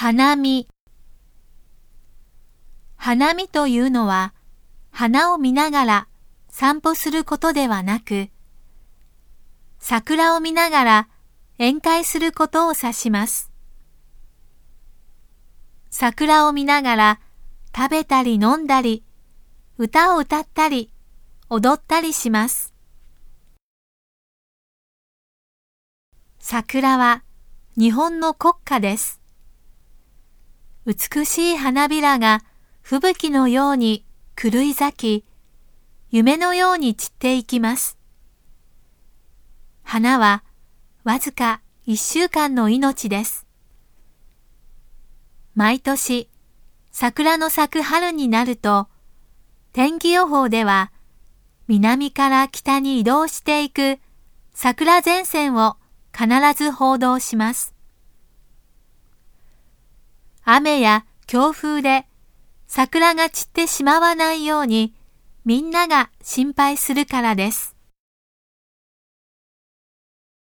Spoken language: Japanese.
花見花見というのは花を見ながら散歩することではなく桜を見ながら宴会することを指します。桜を見ながら食べたり飲んだり歌を歌ったり踊ったりします。桜は日本の国歌です。美しい花びらが吹雪のように狂い咲き、夢のように散っていきます。花はわずか一週間の命です。毎年、桜の咲く春になると、天気予報では、南から北に移動していく桜前線を必ず報道します。雨や強風で桜が散ってしまわないようにみんなが心配するからです。